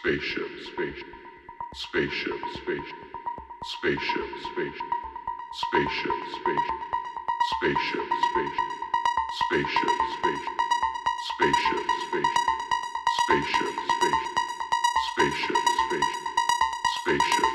spaceship, spaceship, spaceship, spaceship, spaceship, spaceship, spaceship, spaceship, spaceship, spaceship, spaceship, spaceship, spaceship, spaceship, spaceship, spaceship, spaceship,